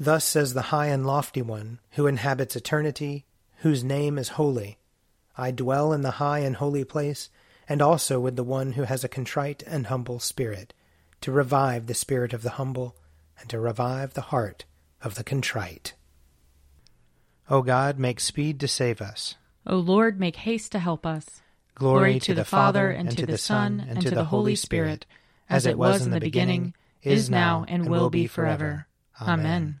Thus says the high and lofty one, who inhabits eternity, whose name is holy. I dwell in the high and holy place, and also with the one who has a contrite and humble spirit, to revive the spirit of the humble, and to revive the heart of the contrite. O God, make speed to save us. O Lord, make haste to help us. Glory, Glory to the Father, and to the Son, and to the Holy Spirit, as it was in the beginning, is now, and will be forever. Amen.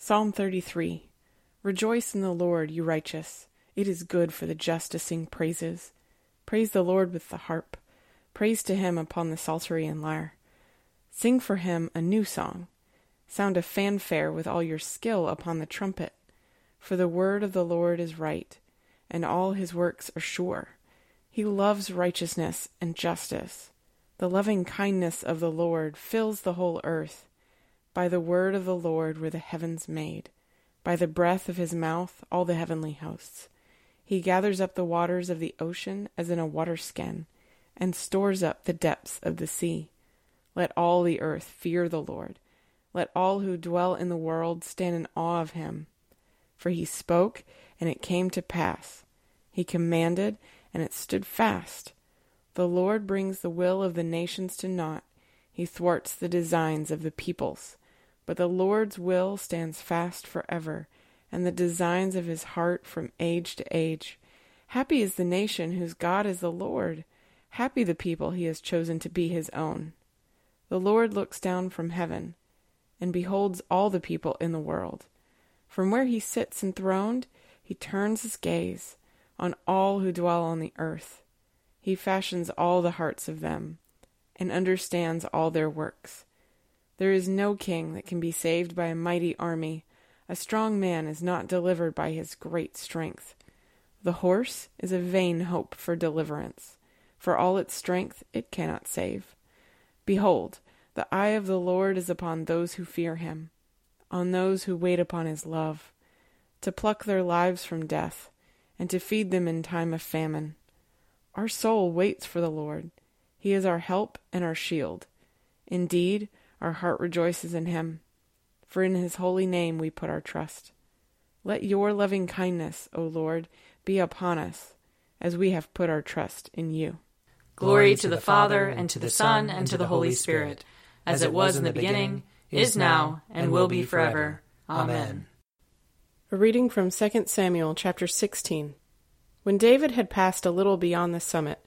Psalm 33 Rejoice in the Lord, you righteous. It is good for the just to sing praises. Praise the Lord with the harp. Praise to him upon the psaltery and lyre. Sing for him a new song. Sound a fanfare with all your skill upon the trumpet. For the word of the Lord is right, and all his works are sure. He loves righteousness and justice. The loving kindness of the Lord fills the whole earth. By the word of the Lord were the heavens made, by the breath of his mouth all the heavenly hosts. He gathers up the waters of the ocean as in a water skin, and stores up the depths of the sea. Let all the earth fear the Lord. Let all who dwell in the world stand in awe of him. For he spoke, and it came to pass. He commanded, and it stood fast. The Lord brings the will of the nations to naught. He thwarts the designs of the peoples. But the Lord's will stands fast forever, and the designs of his heart from age to age. Happy is the nation whose God is the Lord. Happy the people he has chosen to be his own. The Lord looks down from heaven and beholds all the people in the world. From where he sits enthroned, he turns his gaze on all who dwell on the earth. He fashions all the hearts of them and understands all their works. There is no king that can be saved by a mighty army. A strong man is not delivered by his great strength. The horse is a vain hope for deliverance. For all its strength, it cannot save. Behold, the eye of the Lord is upon those who fear him, on those who wait upon his love, to pluck their lives from death, and to feed them in time of famine. Our soul waits for the Lord. He is our help and our shield. Indeed, our heart rejoices in him, for in his holy name we put our trust. Let your loving kindness, O Lord, be upon us, as we have put our trust in you. Glory to the Father, and to the Son, and to the Holy Spirit, as it was in the beginning, is now, and will be forever. Amen. A reading from 2 Samuel chapter 16. When David had passed a little beyond the summit,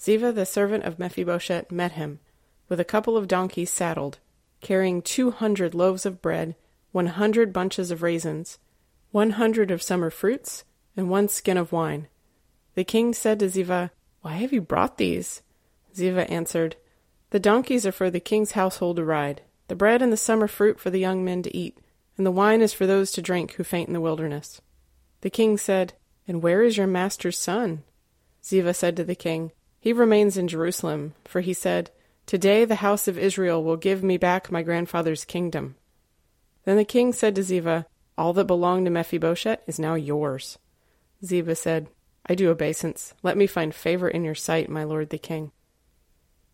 Ziba the servant of Mephibosheth met him, with a couple of donkeys saddled carrying two hundred loaves of bread, one hundred bunches of raisins, one hundred of summer fruits, and one skin of wine. The king said to Ziba, Why have you brought these? Ziba answered, The donkeys are for the king's household to ride, the bread and the summer fruit for the young men to eat, and the wine is for those to drink who faint in the wilderness. The king said, And where is your master's son? Ziba said to the king, He remains in Jerusalem, for he said, Today the house of Israel will give me back my grandfather's kingdom. Then the king said to Ziba, All that belonged to Mephibosheth is now yours. Ziba said, I do obeisance. Let me find favor in your sight, my lord the king.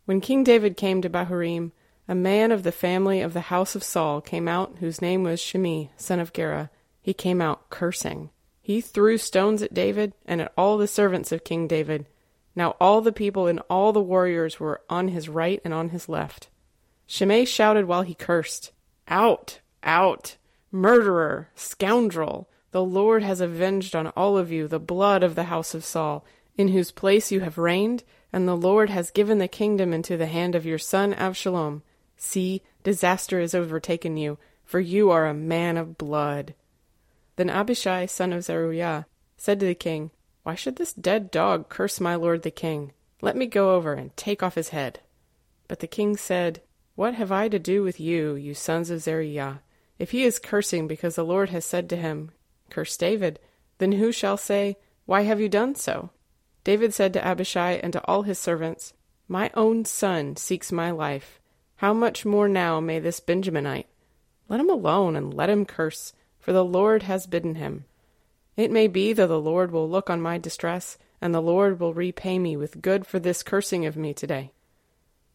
When King David came to Bahurim, a man of the family of the house of Saul came out, whose name was Shimei, son of Gera. He came out cursing. He threw stones at David and at all the servants of King David, now all the people and all the warriors were on his right and on his left. Shimei shouted while he cursed, Out! Out! Murderer! Scoundrel! The Lord has avenged on all of you the blood of the house of Saul, in whose place you have reigned, and the Lord has given the kingdom into the hand of your son Absalom. See, disaster has overtaken you, for you are a man of blood. Then Abishai, son of Zeruiah, said to the king, why should this dead dog curse my lord the king? Let me go over and take off his head. But the king said, What have I to do with you, you sons of Zeruiah? If he is cursing because the Lord has said to him, Curse David, then who shall say, Why have you done so? David said to Abishai and to all his servants, My own son seeks my life. How much more now may this Benjaminite? Let him alone and let him curse, for the Lord has bidden him. It may be that the Lord will look on my distress, and the Lord will repay me with good for this cursing of me today.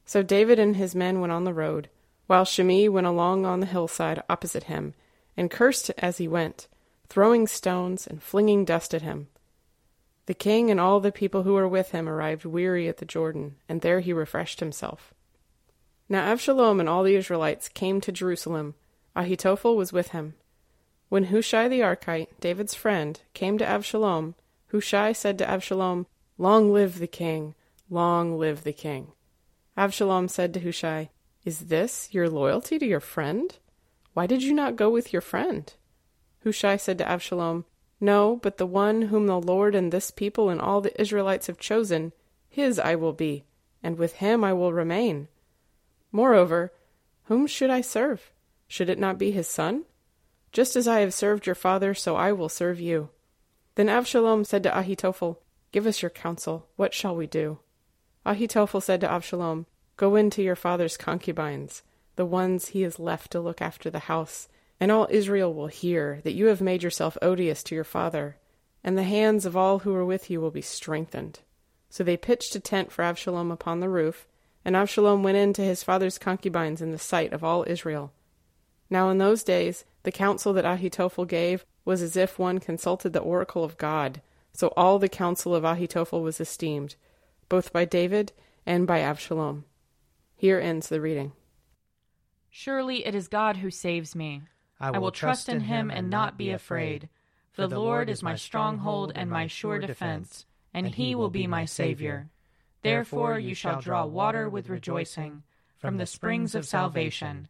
So David and his men went on the road, while Shimei went along on the hillside opposite him, and cursed as he went, throwing stones and flinging dust at him. The king and all the people who were with him arrived weary at the Jordan, and there he refreshed himself. Now Absalom and all the Israelites came to Jerusalem. Ahitophel was with him. When Hushai the Archite, David's friend, came to Absalom, Hushai said to Absalom, Long live the king! Long live the king! Absalom said to Hushai, Is this your loyalty to your friend? Why did you not go with your friend? Hushai said to Absalom, No, but the one whom the Lord and this people and all the Israelites have chosen, his I will be, and with him I will remain. Moreover, whom should I serve? Should it not be his son? Just as I have served your father, so I will serve you. Then Absalom said to Ahitophel, Give us your counsel. What shall we do? Ahitophel said to Absalom, Go in to your father's concubines, the ones he has left to look after the house, and all Israel will hear that you have made yourself odious to your father, and the hands of all who are with you will be strengthened. So they pitched a tent for Absalom upon the roof, and Absalom went in to his father's concubines in the sight of all Israel. Now in those days the counsel that Ahitophel gave was as if one consulted the oracle of God. So all the counsel of Ahitophel was esteemed, both by David and by Absalom. Here ends the reading. Surely it is God who saves me. I will, I will trust in him and not be afraid. For the Lord is my stronghold and my sure defense, and he will be my Savior. Therefore you shall draw water with rejoicing from the springs of salvation.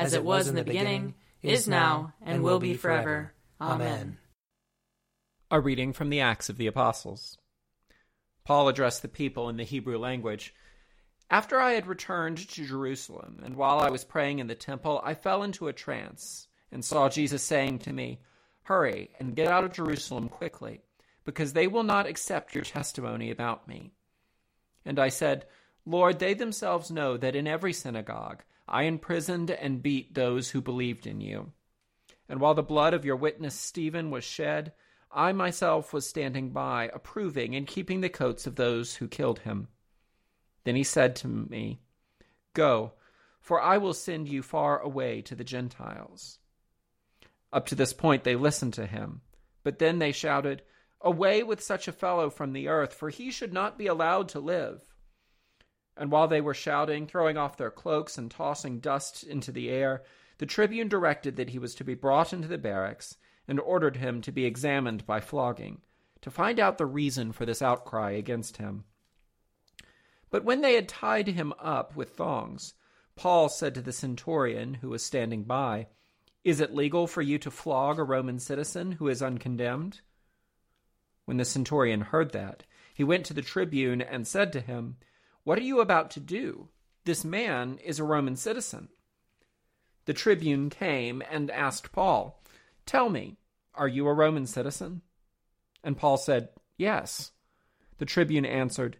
as it was in the beginning is now, and will be forever. Amen. A reading from the Acts of the Apostles. Paul addressed the people in the Hebrew language. After I had returned to Jerusalem, and while I was praying in the temple, I fell into a trance, and saw Jesus saying to me, Hurry and get out of Jerusalem quickly, because they will not accept your testimony about me. And I said, Lord, they themselves know that in every synagogue I imprisoned and beat those who believed in you. And while the blood of your witness Stephen was shed, I myself was standing by, approving and keeping the coats of those who killed him. Then he said to me, Go, for I will send you far away to the Gentiles. Up to this point they listened to him, but then they shouted, Away with such a fellow from the earth, for he should not be allowed to live. And while they were shouting, throwing off their cloaks, and tossing dust into the air, the tribune directed that he was to be brought into the barracks, and ordered him to be examined by flogging, to find out the reason for this outcry against him. But when they had tied him up with thongs, Paul said to the centurion who was standing by, Is it legal for you to flog a Roman citizen who is uncondemned? When the centurion heard that, he went to the tribune and said to him, what are you about to do? This man is a Roman citizen. The tribune came and asked Paul, Tell me, are you a Roman citizen? And Paul said, Yes. The tribune answered,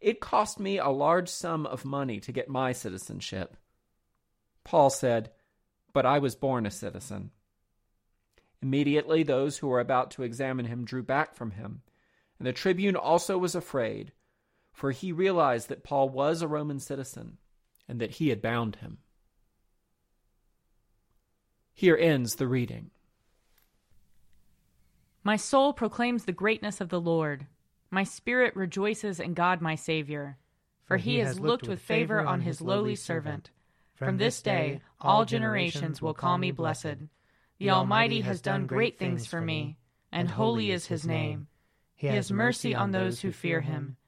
It cost me a large sum of money to get my citizenship. Paul said, But I was born a citizen. Immediately those who were about to examine him drew back from him, and the tribune also was afraid for he realized that Paul was a Roman citizen and that he had bound him. Here ends the reading. My soul proclaims the greatness of the Lord. My spirit rejoices in God my Savior, for he has looked with favor on his lowly servant. From this day all generations will call me blessed. The Almighty has done great things for me, and holy is his name. He has mercy on those who fear him,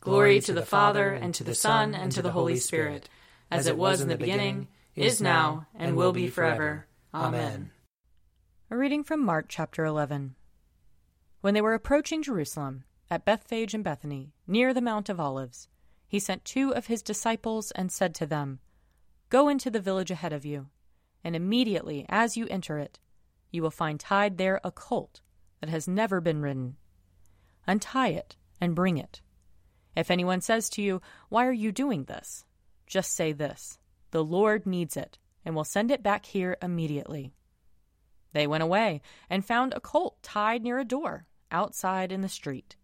Glory to the Father, and to the Son, and to the Holy Spirit, as it was in the beginning, is now, and will be forever. Amen. A reading from Mark chapter 11. When they were approaching Jerusalem, at Bethphage and Bethany, near the Mount of Olives, he sent two of his disciples and said to them, Go into the village ahead of you, and immediately as you enter it, you will find tied there a colt that has never been ridden. Untie it and bring it. If anyone says to you, Why are you doing this? just say this The Lord needs it, and will send it back here immediately. They went away and found a colt tied near a door, outside in the street.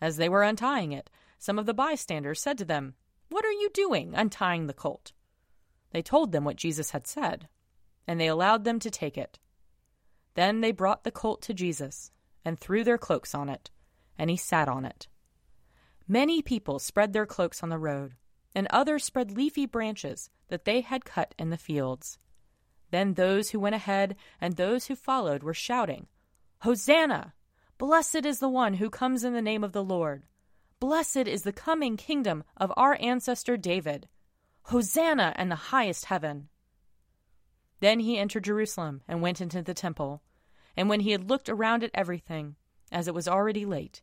As they were untying it, some of the bystanders said to them, What are you doing, untying the colt? They told them what Jesus had said, and they allowed them to take it. Then they brought the colt to Jesus, and threw their cloaks on it, and he sat on it. Many people spread their cloaks on the road, and others spread leafy branches that they had cut in the fields. Then those who went ahead and those who followed were shouting, Hosanna! Blessed is the one who comes in the name of the Lord. Blessed is the coming kingdom of our ancestor David. Hosanna in the highest heaven. Then he entered Jerusalem and went into the temple. And when he had looked around at everything, as it was already late,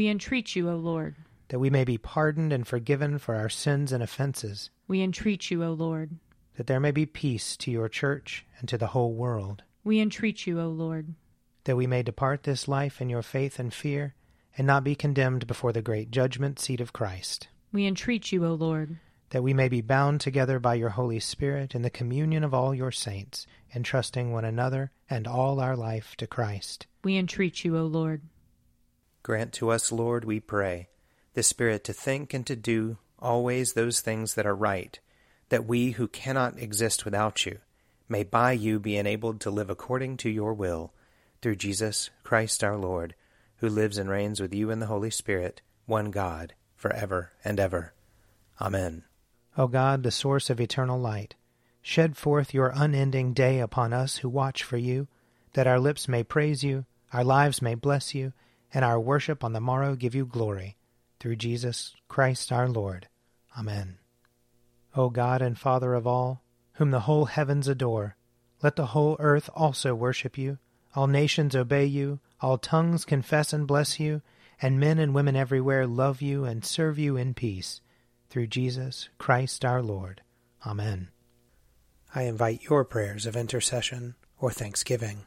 We entreat you, O Lord. That we may be pardoned and forgiven for our sins and offenses. We entreat you, O Lord. That there may be peace to your church and to the whole world. We entreat you, O Lord. That we may depart this life in your faith and fear, and not be condemned before the great judgment seat of Christ. We entreat you, O Lord that we may be bound together by your Holy Spirit in the communion of all your saints, entrusting one another and all our life to Christ. We entreat you, O Lord. Grant to us, Lord, we pray, the Spirit to think and to do always those things that are right, that we who cannot exist without you may by you be enabled to live according to your will, through Jesus Christ our Lord, who lives and reigns with you in the Holy Spirit, one God, for ever and ever. Amen. O God, the source of eternal light, shed forth your unending day upon us who watch for you, that our lips may praise you, our lives may bless you, and our worship on the morrow give you glory. Through Jesus Christ our Lord. Amen. O God and Father of all, whom the whole heavens adore, let the whole earth also worship you, all nations obey you, all tongues confess and bless you, and men and women everywhere love you and serve you in peace through Jesus Christ our Lord. Amen. I invite your prayers of intercession or thanksgiving.